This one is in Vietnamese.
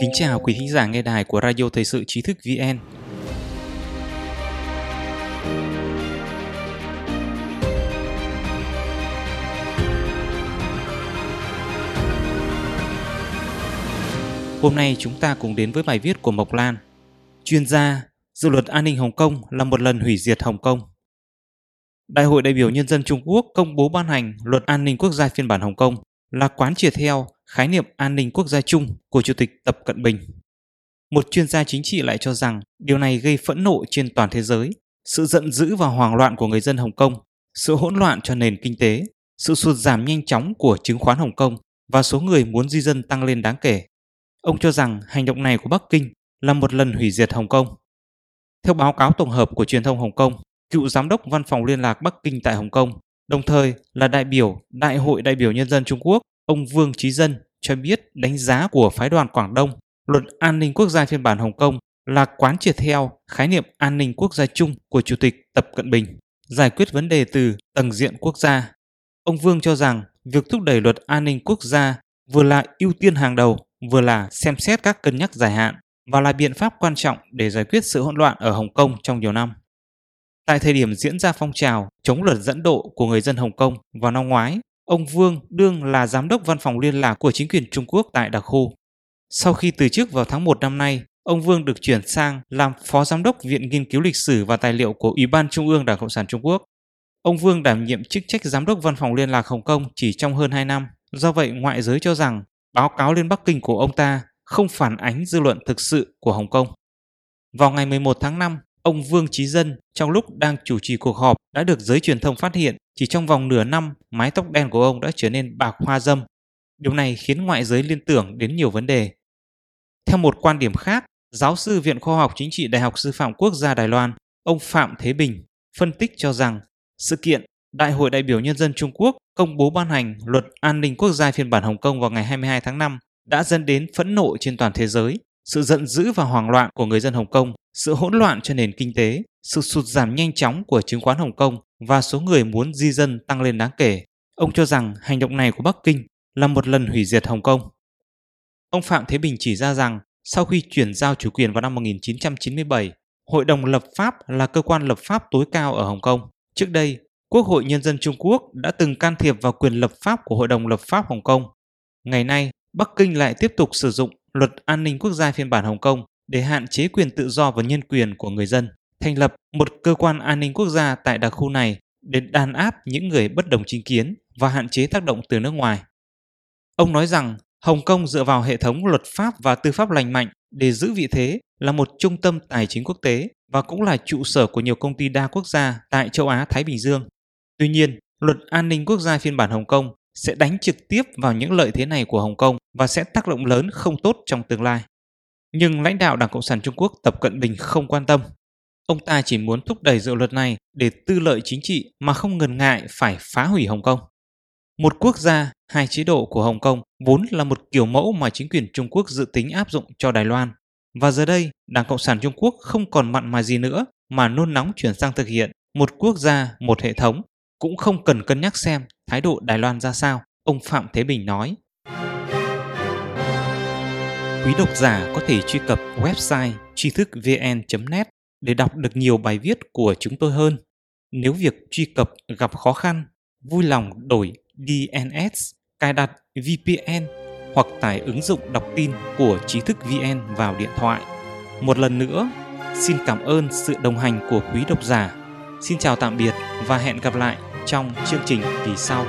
Kính chào quý thính giả nghe đài của Radio Thời sự Trí thức VN. Hôm nay chúng ta cùng đến với bài viết của Mộc Lan. Chuyên gia, dự luật an ninh Hồng Kông là một lần hủy diệt Hồng Kông. Đại hội đại biểu nhân dân Trung Quốc công bố ban hành luật an ninh quốc gia phiên bản Hồng Kông là quán triệt theo khái niệm an ninh quốc gia chung của Chủ tịch Tập Cận Bình. Một chuyên gia chính trị lại cho rằng điều này gây phẫn nộ trên toàn thế giới, sự giận dữ và hoảng loạn của người dân Hồng Kông, sự hỗn loạn cho nền kinh tế, sự sụt giảm nhanh chóng của chứng khoán Hồng Kông và số người muốn di dân tăng lên đáng kể. Ông cho rằng hành động này của Bắc Kinh là một lần hủy diệt Hồng Kông. Theo báo cáo tổng hợp của truyền thông Hồng Kông, cựu giám đốc văn phòng liên lạc Bắc Kinh tại Hồng Kông, đồng thời là đại biểu Đại hội đại biểu nhân dân Trung Quốc, ông Vương Chí Dân cho biết đánh giá của phái đoàn Quảng Đông, luật an ninh quốc gia phiên bản Hồng Kông là quán triệt theo khái niệm an ninh quốc gia chung của Chủ tịch Tập Cận Bình, giải quyết vấn đề từ tầng diện quốc gia. Ông Vương cho rằng việc thúc đẩy luật an ninh quốc gia vừa là ưu tiên hàng đầu, vừa là xem xét các cân nhắc dài hạn và là biện pháp quan trọng để giải quyết sự hỗn loạn ở Hồng Kông trong nhiều năm. Tại thời điểm diễn ra phong trào chống luật dẫn độ của người dân Hồng Kông vào năm ngoái, ông Vương đương là giám đốc văn phòng liên lạc của chính quyền Trung Quốc tại Đặc Khu. Sau khi từ chức vào tháng 1 năm nay, ông Vương được chuyển sang làm phó giám đốc Viện Nghiên cứu Lịch sử và Tài liệu của Ủy ban Trung ương Đảng Cộng sản Trung Quốc. Ông Vương đảm nhiệm chức trách giám đốc văn phòng liên lạc Hồng Kông chỉ trong hơn 2 năm. Do vậy, ngoại giới cho rằng báo cáo lên Bắc Kinh của ông ta không phản ánh dư luận thực sự của Hồng Kông. Vào ngày 11 tháng 5, ông Vương Chí Dân trong lúc đang chủ trì cuộc họp đã được giới truyền thông phát hiện chỉ trong vòng nửa năm mái tóc đen của ông đã trở nên bạc hoa dâm. Điều này khiến ngoại giới liên tưởng đến nhiều vấn đề. Theo một quan điểm khác, giáo sư Viện Khoa học Chính trị Đại học Sư phạm Quốc gia Đài Loan, ông Phạm Thế Bình, phân tích cho rằng sự kiện Đại hội đại biểu nhân dân Trung Quốc công bố ban hành luật an ninh quốc gia phiên bản Hồng Kông vào ngày 22 tháng 5 đã dẫn đến phẫn nộ trên toàn thế giới, sự giận dữ và hoảng loạn của người dân Hồng Kông, sự hỗn loạn cho nền kinh tế, sự sụt giảm nhanh chóng của chứng khoán Hồng Kông và số người muốn di dân tăng lên đáng kể. Ông cho rằng hành động này của Bắc Kinh là một lần hủy diệt Hồng Kông. Ông Phạm Thế Bình chỉ ra rằng sau khi chuyển giao chủ quyền vào năm 1997, Hội đồng lập pháp là cơ quan lập pháp tối cao ở Hồng Kông. Trước đây, Quốc hội Nhân dân Trung Quốc đã từng can thiệp vào quyền lập pháp của Hội đồng lập pháp Hồng Kông. Ngày nay, Bắc Kinh lại tiếp tục sử dụng luật an ninh quốc gia phiên bản Hồng Kông để hạn chế quyền tự do và nhân quyền của người dân, thành lập một cơ quan an ninh quốc gia tại đặc khu này để đàn áp những người bất đồng chính kiến và hạn chế tác động từ nước ngoài. Ông nói rằng Hồng Kông dựa vào hệ thống luật pháp và tư pháp lành mạnh để giữ vị thế là một trung tâm tài chính quốc tế và cũng là trụ sở của nhiều công ty đa quốc gia tại châu Á Thái Bình Dương. Tuy nhiên, luật an ninh quốc gia phiên bản Hồng Kông sẽ đánh trực tiếp vào những lợi thế này của Hồng Kông và sẽ tác động lớn không tốt trong tương lai. Nhưng lãnh đạo Đảng Cộng sản Trung Quốc Tập Cận Bình không quan tâm. Ông ta chỉ muốn thúc đẩy dự luật này để tư lợi chính trị mà không ngần ngại phải phá hủy Hồng Kông. Một quốc gia, hai chế độ của Hồng Kông vốn là một kiểu mẫu mà chính quyền Trung Quốc dự tính áp dụng cho Đài Loan. Và giờ đây, Đảng Cộng sản Trung Quốc không còn mặn mà gì nữa mà nôn nóng chuyển sang thực hiện một quốc gia, một hệ thống, cũng không cần cân nhắc xem thái độ Đài Loan ra sao, ông Phạm Thế Bình nói. Quý độc giả có thể truy cập website tri thức vn.net để đọc được nhiều bài viết của chúng tôi hơn. Nếu việc truy cập gặp khó khăn, vui lòng đổi DNS, cài đặt VPN hoặc tải ứng dụng đọc tin của trí thức VN vào điện thoại. Một lần nữa, xin cảm ơn sự đồng hành của quý độc giả. Xin chào tạm biệt và hẹn gặp lại trong chương trình kỳ sau.